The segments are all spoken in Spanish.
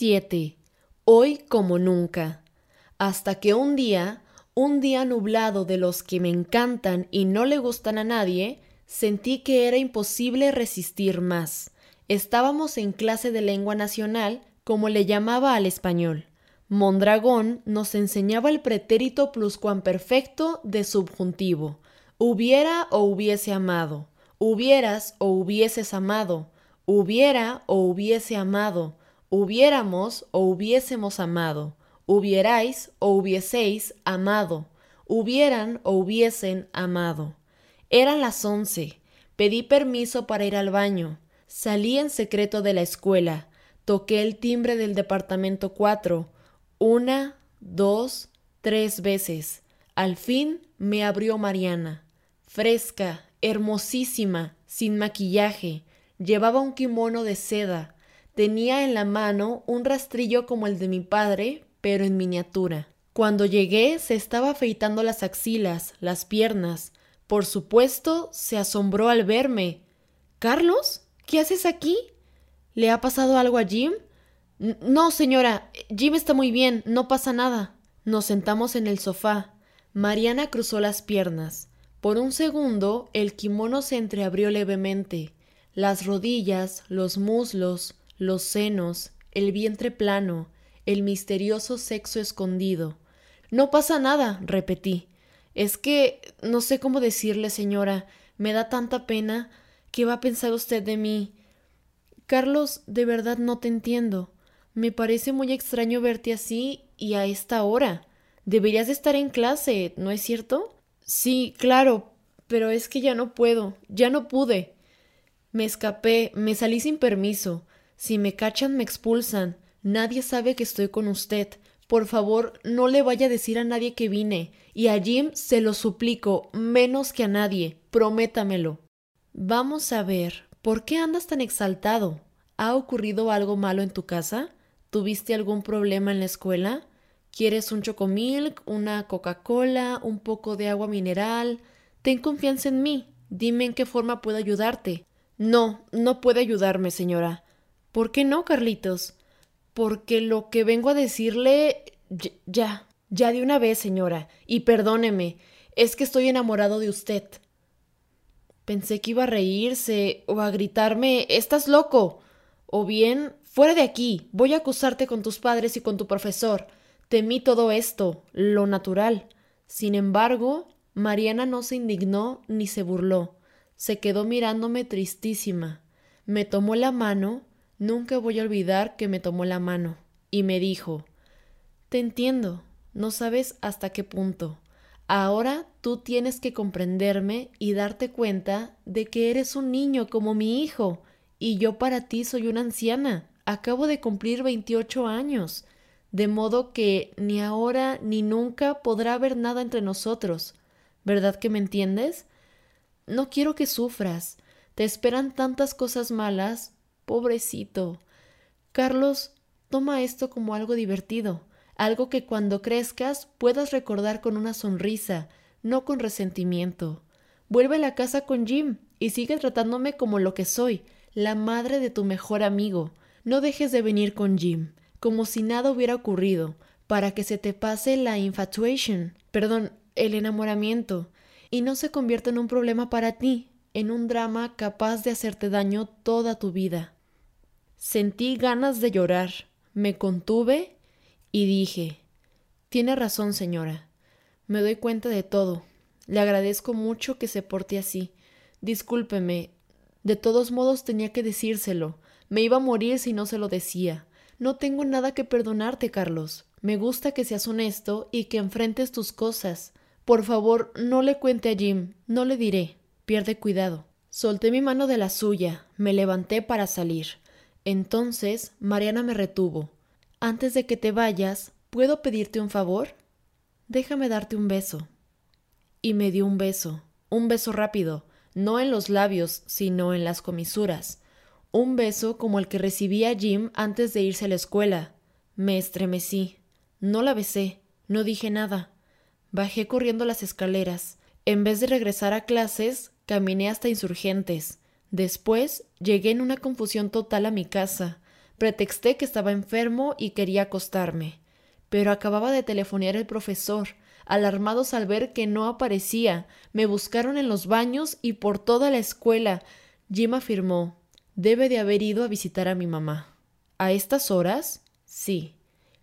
7. Hoy como nunca. Hasta que un día, un día nublado de los que me encantan y no le gustan a nadie, sentí que era imposible resistir más. Estábamos en clase de lengua nacional, como le llamaba al español. Mondragón nos enseñaba el pretérito pluscuamperfecto de subjuntivo. Hubiera o hubiese amado. Hubieras o hubieses amado. Hubiera o hubiese amado hubiéramos o hubiésemos amado, hubierais o hubieseis amado, hubieran o hubiesen amado. Eran las once. Pedí permiso para ir al baño. Salí en secreto de la escuela. Toqué el timbre del departamento cuatro. Una, dos, tres veces. Al fin me abrió Mariana. Fresca, hermosísima, sin maquillaje. Llevaba un kimono de seda Tenía en la mano un rastrillo como el de mi padre, pero en miniatura. Cuando llegué se estaba afeitando las axilas, las piernas. Por supuesto, se asombró al verme. Carlos, ¿qué haces aquí? ¿Le ha pasado algo a Jim? No, señora. Jim está muy bien. No pasa nada. Nos sentamos en el sofá. Mariana cruzó las piernas. Por un segundo el kimono se entreabrió levemente. Las rodillas, los muslos, los senos, el vientre plano, el misterioso sexo escondido. No pasa nada, repetí. Es que no sé cómo decirle, señora. Me da tanta pena. ¿Qué va a pensar usted de mí? Carlos, de verdad no te entiendo. Me parece muy extraño verte así y a esta hora. Deberías estar en clase, ¿no es cierto? Sí, claro, pero es que ya no puedo, ya no pude. Me escapé, me salí sin permiso. Si me cachan me expulsan. Nadie sabe que estoy con usted. Por favor, no le vaya a decir a nadie que vine. Y a Jim se lo suplico, menos que a nadie. Prométamelo. Vamos a ver. ¿Por qué andas tan exaltado? ¿Ha ocurrido algo malo en tu casa? ¿Tuviste algún problema en la escuela? ¿Quieres un chocomilk, una Coca-Cola, un poco de agua mineral? Ten confianza en mí. Dime en qué forma puedo ayudarte. No, no puede ayudarme, señora. ¿Por qué no, Carlitos? Porque lo que vengo a decirle. Ya, ya de una vez, señora. Y perdóneme, es que estoy enamorado de usted. Pensé que iba a reírse o a gritarme Estás loco. O bien Fuera de aquí. Voy a acusarte con tus padres y con tu profesor. Temí todo esto, lo natural. Sin embargo, Mariana no se indignó ni se burló. Se quedó mirándome tristísima. Me tomó la mano Nunca voy a olvidar que me tomó la mano y me dijo Te entiendo, no sabes hasta qué punto. Ahora tú tienes que comprenderme y darte cuenta de que eres un niño como mi hijo, y yo para ti soy una anciana. Acabo de cumplir veintiocho años, de modo que ni ahora ni nunca podrá haber nada entre nosotros. ¿Verdad que me entiendes? No quiero que sufras. Te esperan tantas cosas malas Pobrecito. Carlos, toma esto como algo divertido, algo que cuando crezcas puedas recordar con una sonrisa, no con resentimiento. Vuelve a la casa con Jim y sigue tratándome como lo que soy, la madre de tu mejor amigo. No dejes de venir con Jim, como si nada hubiera ocurrido, para que se te pase la infatuation, perdón, el enamoramiento, y no se convierta en un problema para ti, en un drama capaz de hacerte daño toda tu vida. Sentí ganas de llorar, me contuve y dije Tiene razón, señora. Me doy cuenta de todo. Le agradezco mucho que se porte así. Discúlpeme. De todos modos tenía que decírselo. Me iba a morir si no se lo decía. No tengo nada que perdonarte, Carlos. Me gusta que seas honesto y que enfrentes tus cosas. Por favor, no le cuente a Jim. No le diré. Pierde cuidado. Solté mi mano de la suya. Me levanté para salir. Entonces Mariana me retuvo. Antes de que te vayas, ¿puedo pedirte un favor? Déjame darte un beso. Y me dio un beso, un beso rápido, no en los labios, sino en las comisuras. Un beso como el que recibía Jim antes de irse a la escuela. Me estremecí. No la besé, no dije nada. Bajé corriendo las escaleras. En vez de regresar a clases, caminé hasta insurgentes. Después llegué en una confusión total a mi casa. Pretexté que estaba enfermo y quería acostarme. Pero acababa de telefonear el profesor. Alarmados al ver que no aparecía, me buscaron en los baños y por toda la escuela. Jim afirmó Debe de haber ido a visitar a mi mamá. ¿A estas horas? Sí.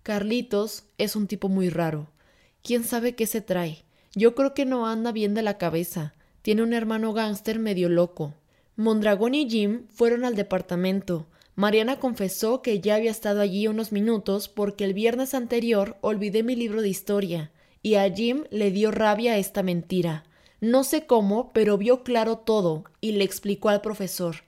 Carlitos es un tipo muy raro. ¿Quién sabe qué se trae? Yo creo que no anda bien de la cabeza. Tiene un hermano gángster medio loco. Mondragón y Jim fueron al departamento. Mariana confesó que ya había estado allí unos minutos porque el viernes anterior olvidé mi libro de historia, y a Jim le dio rabia esta mentira. No sé cómo, pero vio claro todo y le explicó al profesor.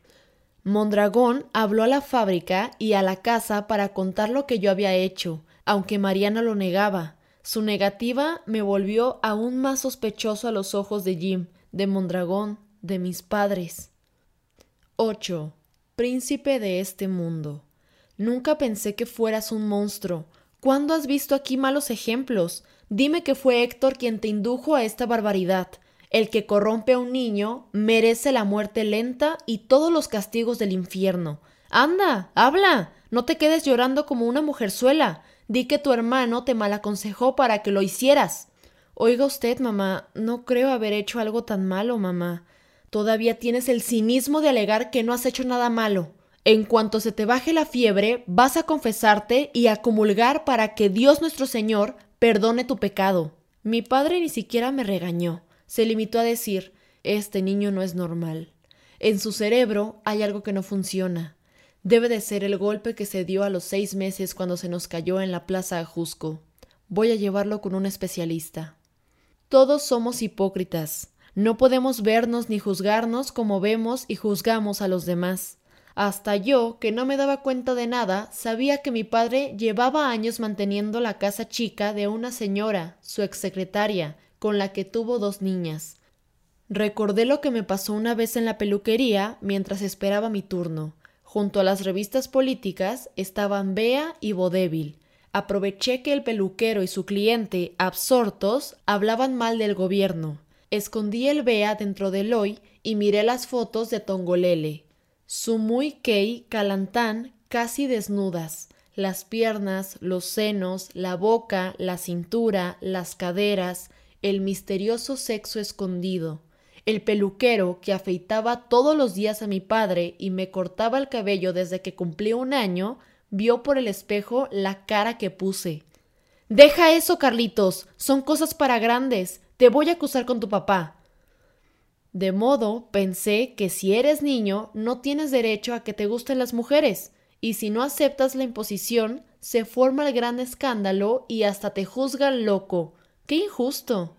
Mondragón habló a la fábrica y a la casa para contar lo que yo había hecho, aunque Mariana lo negaba. Su negativa me volvió aún más sospechoso a los ojos de Jim, de Mondragón, de mis padres. 8. Príncipe de este mundo. Nunca pensé que fueras un monstruo. ¿Cuándo has visto aquí malos ejemplos? Dime que fue Héctor quien te indujo a esta barbaridad. El que corrompe a un niño merece la muerte lenta y todos los castigos del infierno. Anda, habla. No te quedes llorando como una mujerzuela. Di que tu hermano te malaconsejó para que lo hicieras. Oiga usted, mamá, no creo haber hecho algo tan malo, mamá. Todavía tienes el cinismo de alegar que no has hecho nada malo. En cuanto se te baje la fiebre, vas a confesarte y a comulgar para que Dios nuestro Señor perdone tu pecado. Mi padre ni siquiera me regañó se limitó a decir Este niño no es normal. En su cerebro hay algo que no funciona. Debe de ser el golpe que se dio a los seis meses cuando se nos cayó en la plaza Ajusco. Voy a llevarlo con un especialista. Todos somos hipócritas. No podemos vernos ni juzgarnos como vemos y juzgamos a los demás. Hasta yo, que no me daba cuenta de nada, sabía que mi padre llevaba años manteniendo la casa chica de una señora, su exsecretaria, con la que tuvo dos niñas. Recordé lo que me pasó una vez en la peluquería mientras esperaba mi turno. Junto a las revistas políticas estaban Bea y Vodevil. Aproveché que el peluquero y su cliente, absortos, hablaban mal del gobierno. Escondí el Bea dentro del hoy y miré las fotos de Tongolele. Su muy Kei Calantán casi desnudas, las piernas, los senos, la boca, la cintura, las caderas, el misterioso sexo escondido, el peluquero que afeitaba todos los días a mi padre y me cortaba el cabello desde que cumplí un año, vio por el espejo la cara que puse. Deja eso, Carlitos. Son cosas para grandes. Te voy a acusar con tu papá. De modo, pensé que si eres niño, no tienes derecho a que te gusten las mujeres, y si no aceptas la imposición, se forma el gran escándalo y hasta te juzgan loco, ¡Qué injusto!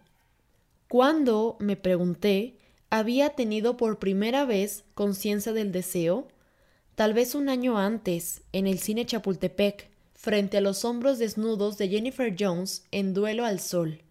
¿Cuándo, me pregunté, había tenido por primera vez conciencia del deseo? Tal vez un año antes, en el cine Chapultepec, frente a los hombros desnudos de Jennifer Jones en Duelo al Sol,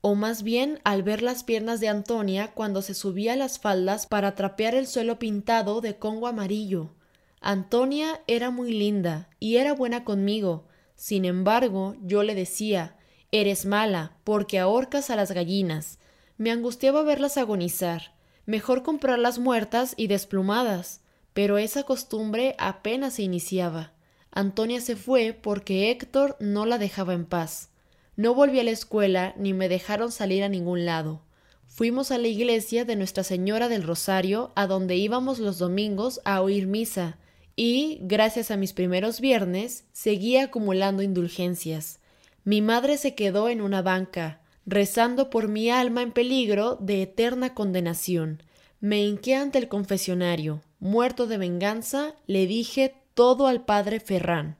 o más bien al ver las piernas de Antonia cuando se subía a las faldas para trapear el suelo pintado de congo amarillo. Antonia era muy linda y era buena conmigo. Sin embargo, yo le decía Eres mala, porque ahorcas a las gallinas. Me angustiaba verlas agonizar. Mejor comprarlas muertas y desplumadas. Pero esa costumbre apenas se iniciaba. Antonia se fue porque Héctor no la dejaba en paz. No volví a la escuela ni me dejaron salir a ningún lado. Fuimos a la iglesia de Nuestra Señora del Rosario, a donde íbamos los domingos a oír misa, y, gracias a mis primeros viernes, seguía acumulando indulgencias. Mi madre se quedó en una banca, rezando por mi alma en peligro de eterna condenación. Me hinqué ante el confesionario. Muerto de venganza, le dije todo al padre Ferrán.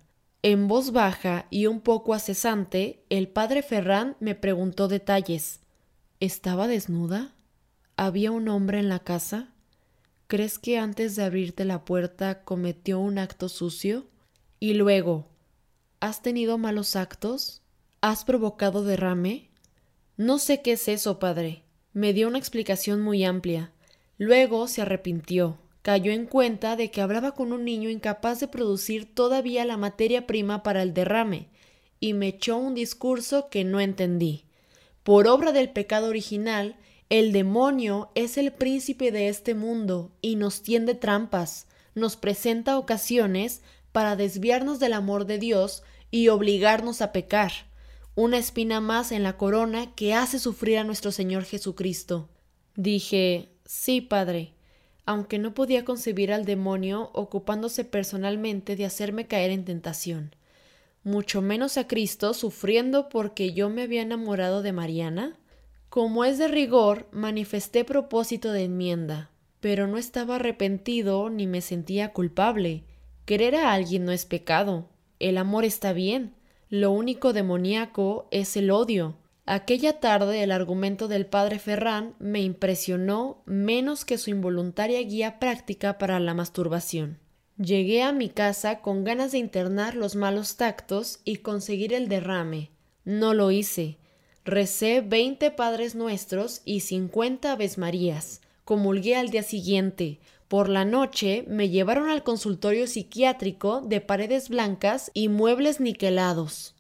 En voz baja y un poco acesante, el padre Ferrán me preguntó detalles. ¿Estaba desnuda? ¿Había un hombre en la casa? ¿Crees que antes de abrirte la puerta cometió un acto sucio? Y luego, ¿has tenido malos actos? ¿Has provocado derrame? No sé qué es eso, padre. Me dio una explicación muy amplia. Luego se arrepintió. Cayó en cuenta de que hablaba con un niño incapaz de producir todavía la materia prima para el derrame, y me echó un discurso que no entendí. Por obra del pecado original, el demonio es el príncipe de este mundo y nos tiende trampas, nos presenta ocasiones para desviarnos del amor de Dios y obligarnos a pecar, una espina más en la corona que hace sufrir a nuestro Señor Jesucristo. Dije, sí, Padre, aunque no podía concebir al demonio ocupándose personalmente de hacerme caer en tentación, mucho menos a Cristo sufriendo porque yo me había enamorado de Mariana. Como es de rigor, manifesté propósito de enmienda, pero no estaba arrepentido ni me sentía culpable. Querer a alguien no es pecado. El amor está bien. Lo único demoníaco es el odio. Aquella tarde el argumento del padre Ferrán me impresionó menos que su involuntaria guía práctica para la masturbación. Llegué a mi casa con ganas de internar los malos tactos y conseguir el derrame. No lo hice. Recé veinte Padres Nuestros y cincuenta Aves Marías. Comulgué al día siguiente. Por la noche me llevaron al consultorio psiquiátrico de paredes blancas y muebles niquelados.